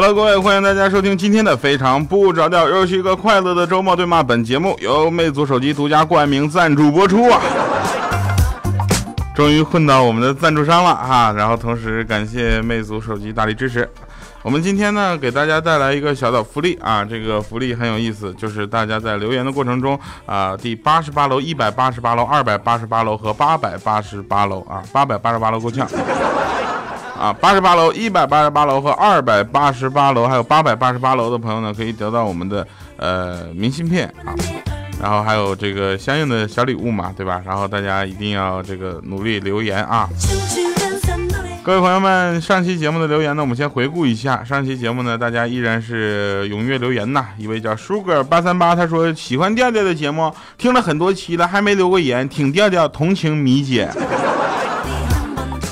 Hello，各位，欢迎大家收听今天的非常不着调，又是一个快乐的周末，对吗？本节目由魅族手机独家冠名赞助播出啊！终于混到我们的赞助商了哈，然后同时感谢魅族手机大力支持。我们今天呢，给大家带来一个小的福利啊，这个福利很有意思，就是大家在留言的过程中啊，第八十八楼、一百八十八楼、二百八十八楼和八百八十八楼啊，八百八十八楼够呛。啊，八十八楼、一百八十八楼和二百八十八楼，还有八百八十八楼的朋友呢，可以得到我们的呃明信片啊，然后还有这个相应的小礼物嘛，对吧？然后大家一定要这个努力留言啊。各位朋友们，上期节目的留言呢，我们先回顾一下。上期节目呢，大家依然是踊跃留言呐。一位叫 Sugar 八三八，他说喜欢调调的节目，听了很多期了，还没留过言，挺调调，同情米姐。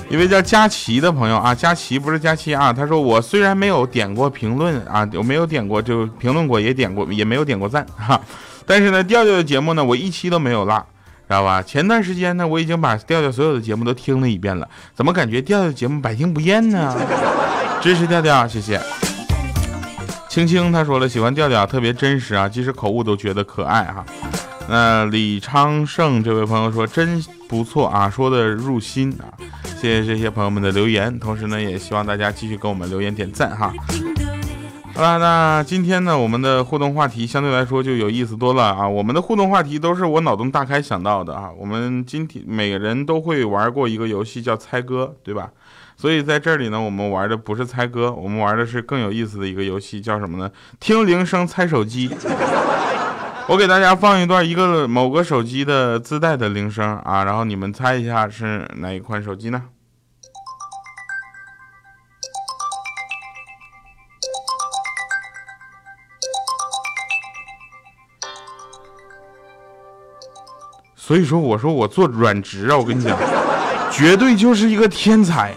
一位叫佳琪的朋友啊，佳琪不是佳琪啊。他说我虽然没有点过评论啊，我没有点过就评论过，也点过，也没有点过赞哈。但是呢，调调的节目呢，我一期都没有落，知道吧？前段时间呢，我已经把调调所有的节目都听了一遍了，怎么感觉调调节目百听不厌呢？支持调调，谢谢。青青他说了，喜欢调调，特别真实啊，即使口误都觉得可爱哈。那李昌盛这位朋友说真不错啊，说的入心啊。谢谢这些朋友们的留言，同时呢，也希望大家继续给我们留言点赞哈。好了，那今天呢，我们的互动话题相对来说就有意思多了啊。我们的互动话题都是我脑洞大开想到的啊。我们今天每个人都会玩过一个游戏叫猜歌，对吧？所以在这里呢，我们玩的不是猜歌，我们玩的是更有意思的一个游戏，叫什么呢？听铃声猜手机。我给大家放一段一个某个手机的自带的铃声啊，然后你们猜一下是哪一款手机呢？所以说，我说我做软职啊，我跟你讲，绝对就是一个天才。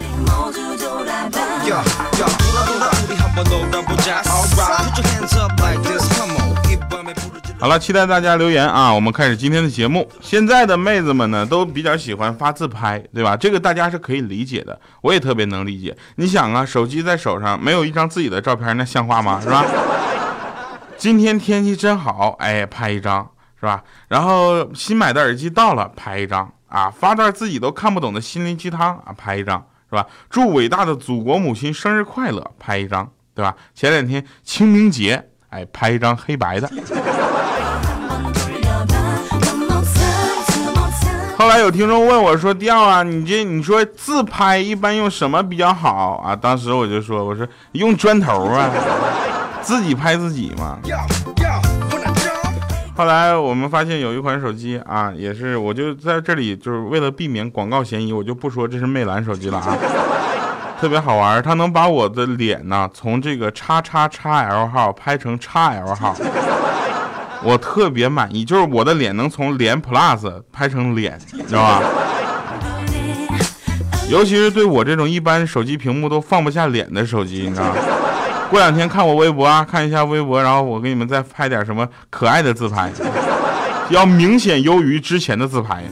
好了，期待大家留言啊！我们开始今天的节目。现在的妹子们呢，都比较喜欢发自拍，对吧？这个大家是可以理解的，我也特别能理解。你想啊，手机在手上，没有一张自己的照片，那像话吗？是吧？今天天气真好，哎，拍一张，是吧？然后新买的耳机到了，拍一张啊！发段自己都看不懂的心灵鸡汤啊，拍一张，是吧？祝伟大的祖国母亲生日快乐，拍一张，对吧？前两天清明节，哎，拍一张黑白的。后来有听众问我说：“调啊，你这你说自拍一般用什么比较好啊？”当时我就说：“我说用砖头啊，自己拍自己嘛。”后来我们发现有一款手机啊，也是我就在这里就是为了避免广告嫌疑，我就不说这是魅蓝手机了啊，特别好玩，它能把我的脸呢从这个叉叉叉 L 号拍成叉 L 号。我特别满意，就是我的脸能从脸 Plus 拍成脸，你知道吧？尤其是对我这种一般手机屏幕都放不下脸的手机，你知道吗？过两天看我微博啊，看一下微博，然后我给你们再拍点什么可爱的自拍，要明显优于之前的自拍。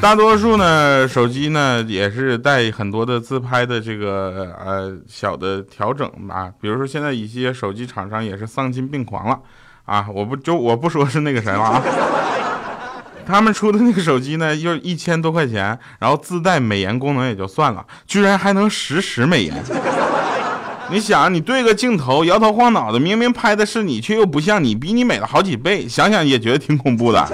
大多数呢，手机呢也是带很多的自拍的这个呃小的调整吧。比如说现在一些手机厂商也是丧心病狂了啊！我不就我不说是那个谁了啊，他们出的那个手机呢，就一千多块钱，然后自带美颜功能也就算了，居然还能实时美颜。你想，你对个镜头摇头晃脑的，明明拍的是你，却又不像你，比你美了好几倍，想想也觉得挺恐怖的啊。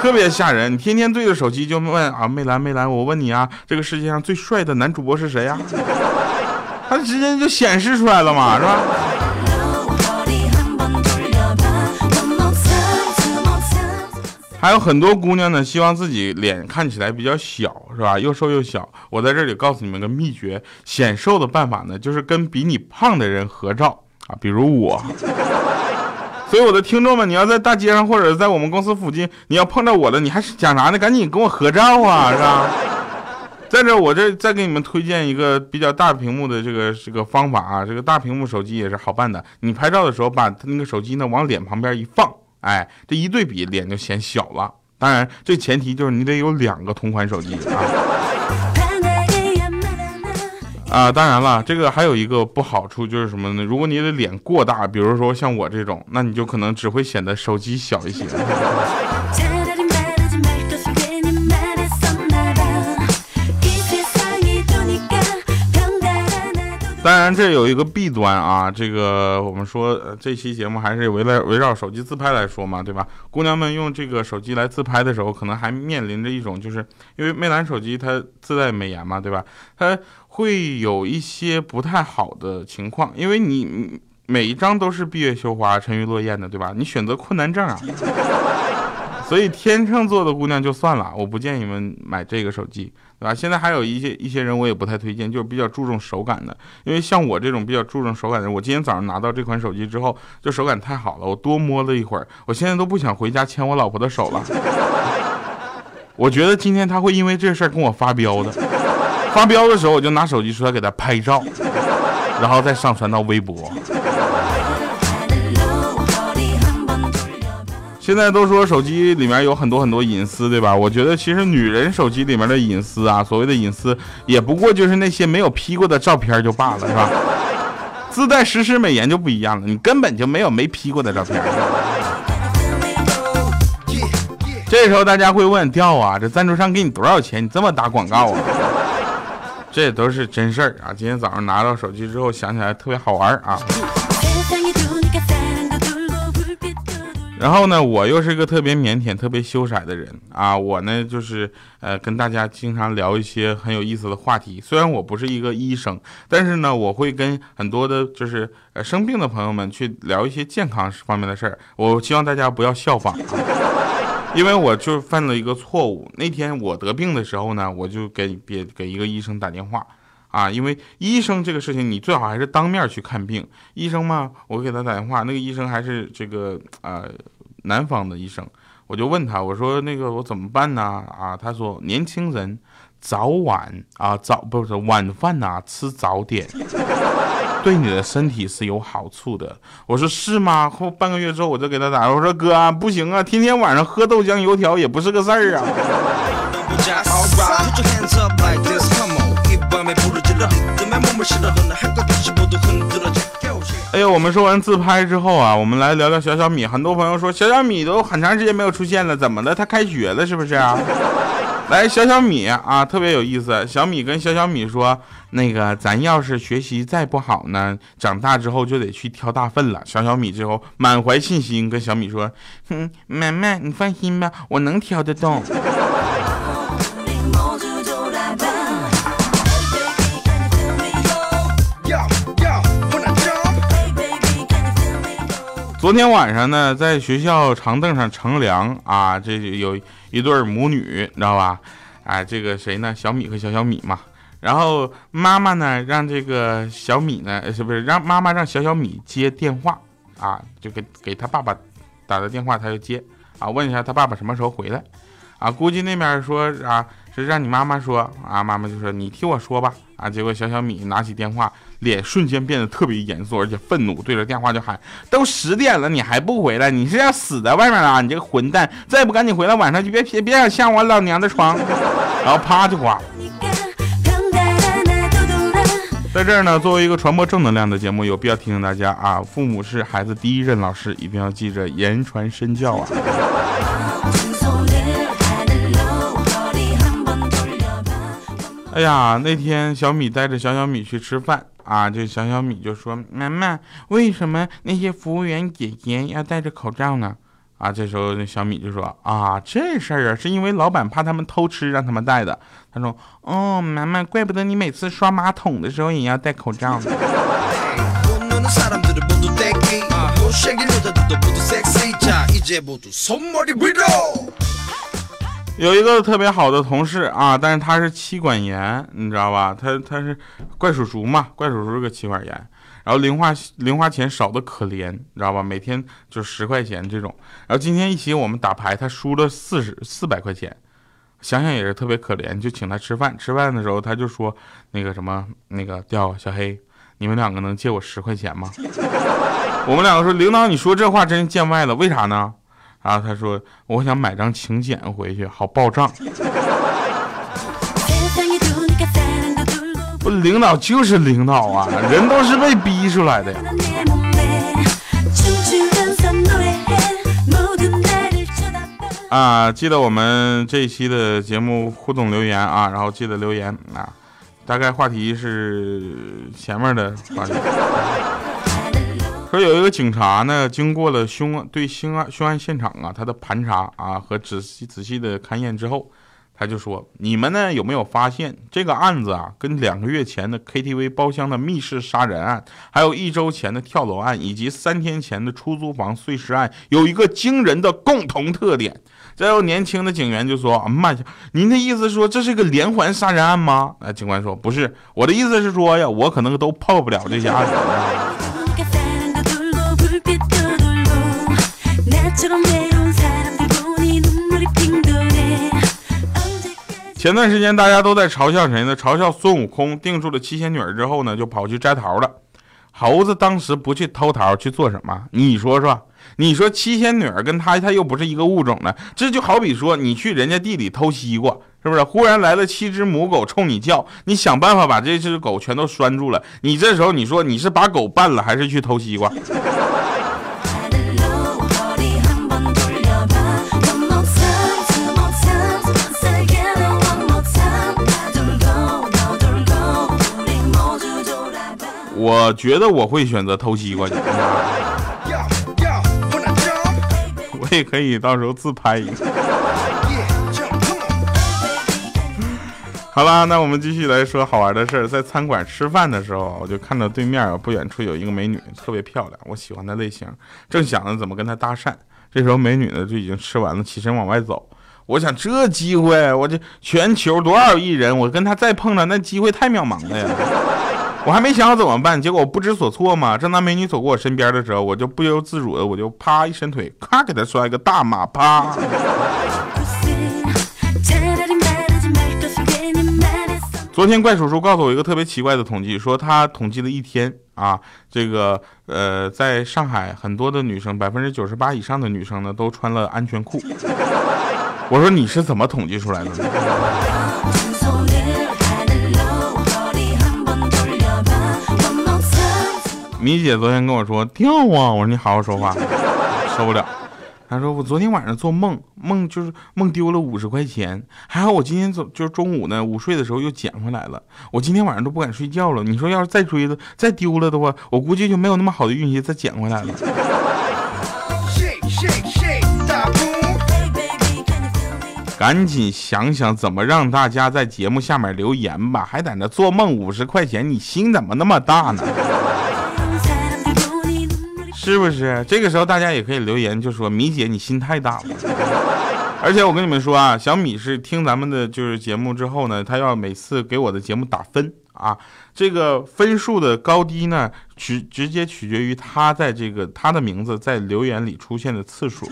特别吓人，你天天对着手机就问啊，魅蓝魅蓝，我问你啊，这个世界上最帅的男主播是谁呀？他直接就显示出来了嘛，是吧？还有很多姑娘呢，希望自己脸看起来比较小，是吧？又瘦又小。我在这里告诉你们个秘诀：显瘦的办法呢，就是跟比你胖的人合照啊，比如我。所以我的听众们，你要在大街上或者在我们公司附近，你要碰到我的，你还是讲啥呢？赶紧跟我合照啊，是吧？在这，我这再给你们推荐一个比较大屏幕的这个这个方法啊，这个大屏幕手机也是好办的。你拍照的时候，把那个手机呢往脸旁边一放。哎，这一对比，脸就显小了。当然，这前提就是你得有两个同款手机啊。啊，当然了，这个还有一个不好处就是什么呢？如果你的脸过大，比如说像我这种，那你就可能只会显得手机小一些。当然，这有一个弊端啊。这个我们说，这期节目还是围绕围绕手机自拍来说嘛，对吧？姑娘们用这个手机来自拍的时候，可能还面临着一种，就是因为魅蓝手机它自带美颜嘛，对吧？它会有一些不太好的情况，因为你每一张都是闭月羞花、沉鱼落雁的，对吧？你选择困难症啊。所以天秤座的姑娘就算了，我不建议你们买这个手机。对吧？现在还有一些一些人，我也不太推荐，就是比较注重手感的。因为像我这种比较注重手感的人，我今天早上拿到这款手机之后，就手感太好了，我多摸了一会儿，我现在都不想回家牵我老婆的手了。我觉得今天她会因为这事儿跟我发飙的。发飙的时候，我就拿手机出来给她拍照，然后再上传到微博。现在都说手机里面有很多很多隐私，对吧？我觉得其实女人手机里面的隐私啊，所谓的隐私，也不过就是那些没有 P 过的照片就罢了，是吧？自带实时美颜就不一样了，你根本就没有没 P 过的照片。这时候大家会问：掉啊，这赞助商给你多少钱？你这么打广告啊？这都是真事儿啊！今天早上拿到手机之后，想起来特别好玩啊。然后呢，我又是一个特别腼腆、特别羞涩的人啊。我呢，就是呃，跟大家经常聊一些很有意思的话题。虽然我不是一个医生，但是呢，我会跟很多的，就是呃生病的朋友们去聊一些健康方面的事儿。我希望大家不要效仿，因为我就犯了一个错误。那天我得病的时候呢，我就给别给一个医生打电话。啊，因为医生这个事情，你最好还是当面去看病。医生嘛，我给他打电话，那个医生还是这个呃南方的医生，我就问他，我说那个我怎么办呢？啊，他说年轻人早晚啊早不是晚饭呐吃早点，对你的身体是有好处的。我说是吗？后半个月之后我就给他打，我说哥不行啊，天天晚上喝豆浆油条也不是个事儿啊。哎呦，我们说完自拍之后啊，我们来聊聊小小米。很多朋友说小小米都很长时间没有出现了，怎么了？他开学了是不是啊？来，小小米啊，特别有意思。小米跟小小米说，那个咱要是学习再不好呢，长大之后就得去挑大粪了。小小米之后满怀信心跟小米说，哼，妹妹你放心吧，我能挑得动。昨天晚上呢，在学校长凳上乘凉啊，这有一对母女，你知道吧？哎，这个谁呢？小米和小小米嘛。然后妈妈呢，让这个小米呢，是不是让妈妈让小小米接电话啊？就给给他爸爸打的电话，他就接啊，问一下他爸爸什么时候回来啊？估计那边说啊，是让你妈妈说啊，妈妈就说你替我说吧啊。结果小小米拿起电话。脸瞬间变得特别严肃，而且愤怒，对着电话就喊：“都十点了，你还不回来？你是要死在外面啊！你这个混蛋！再不赶紧回来，晚上就别别别想下我老娘的床！”然后啪就挂了。在这儿呢，作为一个传播正能量的节目，有必要提醒大家啊，父母是孩子第一任老师，一定要记着言传身教啊。哎呀，那天小米带着小小米去吃饭。啊，这小小米就说：“妈妈，为什么那些服务员姐姐要戴着口罩呢？”啊，这时候那小米就说：“啊，这事儿啊，是因为老板怕他们偷吃，让他们戴的。”他说：“哦，妈妈，怪不得你每次刷马桶的时候也要戴口罩。”呢。有一个特别好的同事啊，但是他是妻管严，你知道吧？他他是怪叔叔嘛，怪叔叔是个妻管严，然后零花零花钱少的可怜，你知道吧？每天就十块钱这种。然后今天一起我们打牌，他输了四十四百块钱，想想也是特别可怜，就请他吃饭。吃饭的时候他就说那个什么那个调小黑，你们两个能借我十块钱吗？我们两个说领导，你说这话真是见外了，为啥呢？然后他说：“我想买张请柬回去，好报账。”不，领导就是领导啊，人都是被逼出来的呀。啊，记得我们这一期的节目互动留言啊，然后记得留言啊，大概话题是前面的话题。说有一个警察呢，经过了凶对凶案凶案现场啊，他的盘查啊和仔细仔细的勘验之后，他就说：你们呢有没有发现这个案子啊，跟两个月前的 KTV 包厢的密室杀人案，还有一周前的跳楼案，以及三天前的出租房碎尸案，有一个惊人的共同特点？再有年轻的警员就说：啊慢下，您的意思说这是一个连环杀人案吗？啊，警官说不是，我的意思是说呀，我可能都破不了这些案子。前段时间大家都在嘲笑谁呢？嘲笑孙悟空定住了七仙女之后呢，就跑去摘桃了。猴子当时不去偷桃去做什么？你说说，你说七仙女跟他他又不是一个物种的，这就好比说你去人家地里偷西瓜，是不是？忽然来了七只母狗冲你叫，你想办法把这只狗全都拴住了。你这时候你说你是把狗办了，还是去偷西瓜？我觉得我会选择偷西瓜去，我也可以到时候自拍一个。好了，那我们继续来说好玩的事儿。在餐馆吃饭的时候，我就看到对面啊不远处有一个美女，特别漂亮，我喜欢的类型。正想着怎么跟她搭讪，这时候美女呢就已经吃完了，起身往外走。我想这机会，我这全球多少亿人，我跟她再碰上，那机会太渺茫了呀。我还没想好怎么办，结果不知所措嘛。正当美女走过我身边的时候，我就不由自主的，我就啪一伸腿，咔给她摔个大马趴。昨天怪叔叔告诉我一个特别奇怪的统计，说他统计了一天啊，这个呃，在上海很多的女生，百分之九十八以上的女生呢，都穿了安全裤。我说你是怎么统计出来的？米姐昨天跟我说掉啊，我说你好好说话，受不了。她说我昨天晚上做梦，梦就是梦丢了五十块钱，还好我今天走就是中午呢午睡的时候又捡回来了。我今天晚上都不敢睡觉了。你说要是再追的再丢了的话，我估计就没有那么好的运气再捡回来了。赶紧想想怎么让大家在节目下面留言吧，还在那做梦五十块钱，你心怎么那么大呢？是不是这个时候大家也可以留言，就说米姐你心太大了。而且我跟你们说啊，小米是听咱们的就是节目之后呢，他要每次给我的节目打分啊，这个分数的高低呢，直直接取决于他在这个他的名字在留言里出现的次数。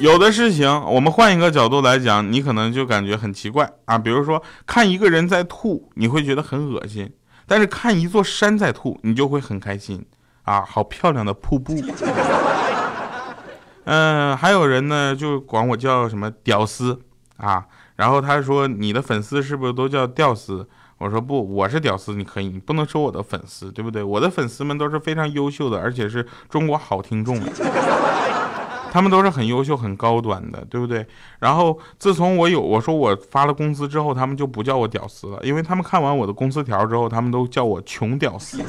有的事情我们换一个角度来讲，你可能就感觉很奇怪啊，比如说看一个人在吐，你会觉得很恶心。但是看一座山在吐，你就会很开心啊！好漂亮的瀑布。嗯，还有人呢，就管我叫什么屌丝啊。然后他说：“你的粉丝是不是都叫屌丝？”我说：“不，我是屌丝，你可以，你不能说我的粉丝，对不对？我的粉丝们都是非常优秀的，而且是中国好听众。”他们都是很优秀、很高端的，对不对？然后自从我有我说我发了工资之后，他们就不叫我屌丝了，因为他们看完我的工资条之后，他们都叫我穷屌丝。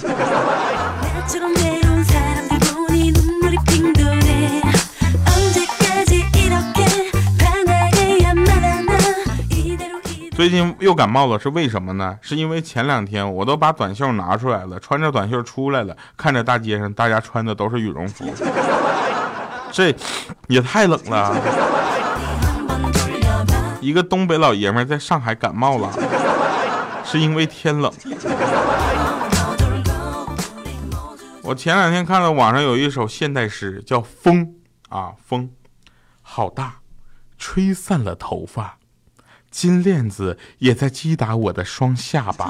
最近又感冒了，是为什么呢？是因为前两天我都把短袖拿出来了，穿着短袖出来了，看着大街上大家穿的都是羽绒服，这也太冷了。一个东北老爷们在上海感冒了，是因为天冷。我前两天看到网上有一首现代诗，叫《风》啊，风，好大，吹散了头发，金链子也在击打我的双下巴。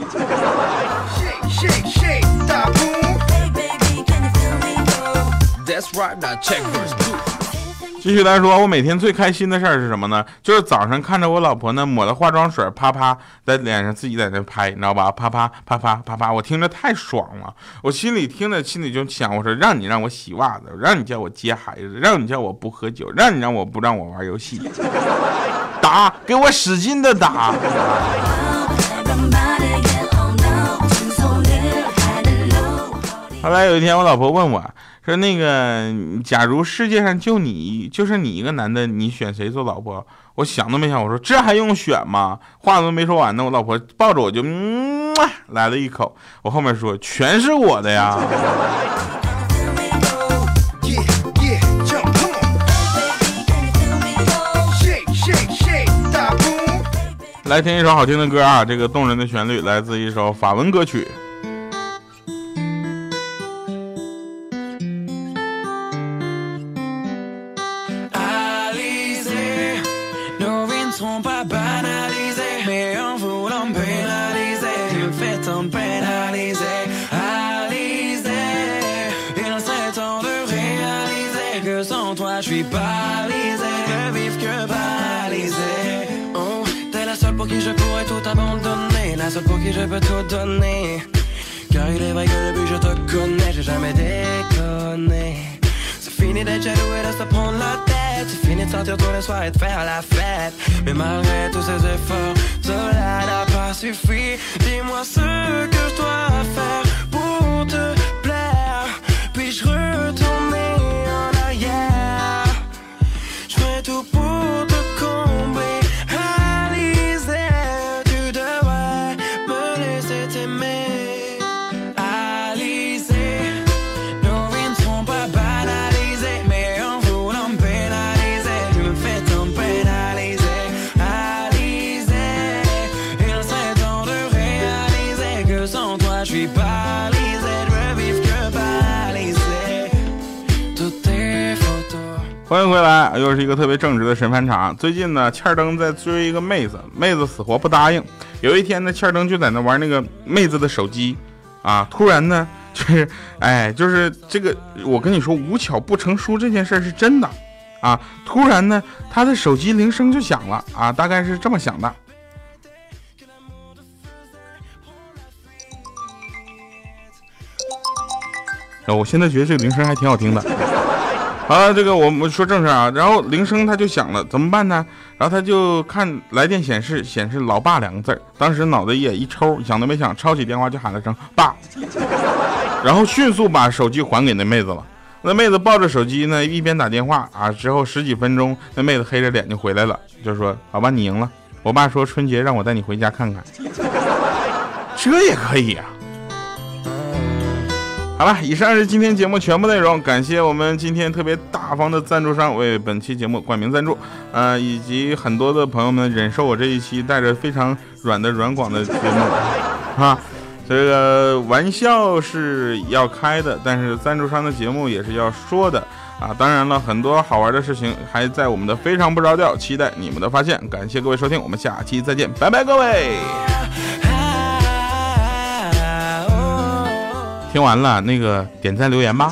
继续来说，我每天最开心的事儿是什么呢？就是早上看着我老婆呢抹的化妆水，啪啪在脸上自己在那拍，你知道吧？啪啪啪啪啪啪，我听着太爽了。我心里听着，心里就想，我说让你让我洗袜子，让你叫我接孩子，让你叫我不喝酒，让你让我不让我玩游戏，打，给我使劲的打。后来有一天，我老婆问我。说那个，假如世界上就你，就是你一个男的，你选谁做老婆？我想都没想，我说这还用选吗？话都没说完呢，我老婆抱着我就嗯来了一口。我后面说全是我的呀。来听一首好听的歌啊，这个动人的旋律来自一首法文歌曲。Pour qui je peux tout donner. Car il est vrai que depuis je te connais, j'ai jamais déconné. C'est fini d'être jaloux et de se prendre la tête. C'est fini de sortir tous les soirs et de faire la fête. Mais malgré tous ces efforts, cela n'a pas suffi. Dis-moi ce que je dois faire 欢迎回来，又是一个特别正直的神返场。最近呢，欠灯在追一个妹子，妹子死活不答应。有一天呢，欠灯就在那玩那个妹子的手机，啊，突然呢，就是，哎，就是这个，我跟你说，无巧不成书这件事是真的，啊，突然呢，他的手机铃声就响了，啊，大概是这么响的。我现在觉得这个铃声还挺好听的。好了，这个我们说正事啊。然后铃声他就响了，怎么办呢？然后他就看来电显示，显示“老爸”两个字儿。当时脑袋也一抽，想都没想，抄起电话就喊了声“爸”，然后迅速把手机还给那妹子了。那妹子抱着手机呢，一边打电话啊。之后十几分钟，那妹子黑着脸就回来了，就说：“好吧，你赢了。我爸说春节让我带你回家看看，这也可以啊。”好了，以上是今天节目全部内容。感谢我们今天特别大方的赞助商为本期节目冠名赞助，呃，以及很多的朋友们忍受我这一期带着非常软的软广的节目啊。这个玩笑是要开的，但是赞助商的节目也是要说的啊。当然了，很多好玩的事情还在我们的非常不着调，期待你们的发现。感谢各位收听，我们下期再见，拜拜，各位。听完了，那个点赞留言吧。